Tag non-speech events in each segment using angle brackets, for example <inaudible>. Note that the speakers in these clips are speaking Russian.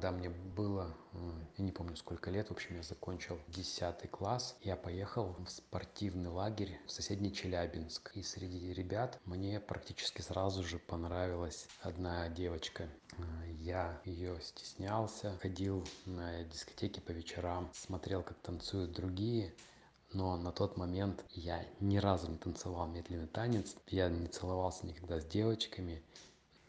Когда мне было, э, я не помню сколько лет, в общем, я закончил 10 класс, я поехал в спортивный лагерь в соседний Челябинск. И среди ребят мне практически сразу же понравилась одна девочка. Э, Я ее стеснялся, ходил на дискотеки по вечерам, смотрел, как танцуют другие, но на тот момент я ни разу не танцевал медленный танец, я не целовался никогда с девочками,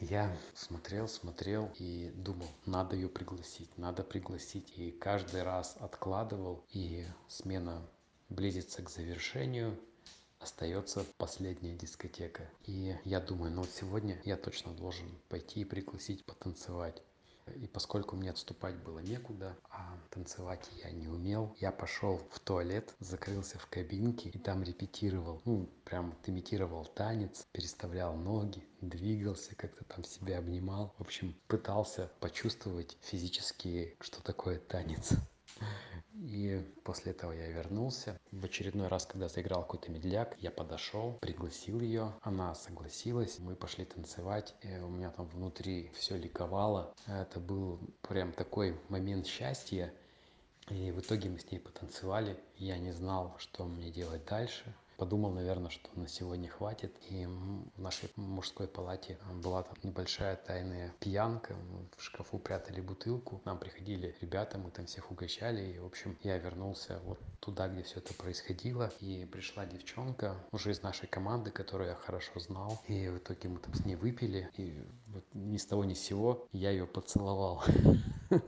я смотрел, смотрел и думал, надо ее пригласить, надо пригласить. И каждый раз откладывал, и смена близится к завершению, остается последняя дискотека. И я думаю, ну вот сегодня я точно должен пойти и пригласить потанцевать. И поскольку мне отступать было некуда, а танцевать я не умел, я пошел в туалет, закрылся в кабинке и там репетировал. Ну, прям вот имитировал танец, переставлял ноги, двигался, как-то там себя обнимал. В общем, пытался почувствовать физически, что такое танец. И после этого я вернулся. В очередной раз, когда заиграл какой-то медляк, я подошел, пригласил ее. Она согласилась. Мы пошли танцевать. И у меня там внутри все ликовало. Это был прям такой момент счастья. И в итоге мы с ней потанцевали. Я не знал, что мне делать дальше подумал, наверное, что на сегодня хватит. И в нашей мужской палате была там небольшая тайная пьянка. Мы в шкафу прятали бутылку. Нам приходили ребята, мы там всех угощали. И, в общем, я вернулся вот туда, где все это происходило. И пришла девчонка уже из нашей команды, которую я хорошо знал. И в итоге мы там с ней выпили. И вот ни с того ни с сего я ее поцеловал. <laughs>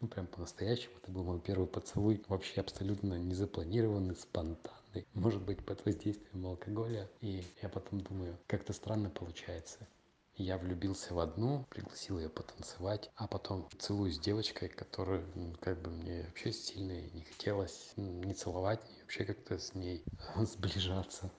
Ну, прям по-настоящему. Это был мой первый поцелуй. Вообще абсолютно незапланированный, спонтанный. Может быть, под воздействием алкоголя. И я потом думаю, как-то странно получается. Я влюбился в одну, пригласил ее потанцевать, а потом целуюсь с девочкой, которую ну, как бы мне вообще сильно не хотелось ни целовать, ни вообще как-то с ней <laughs> сближаться.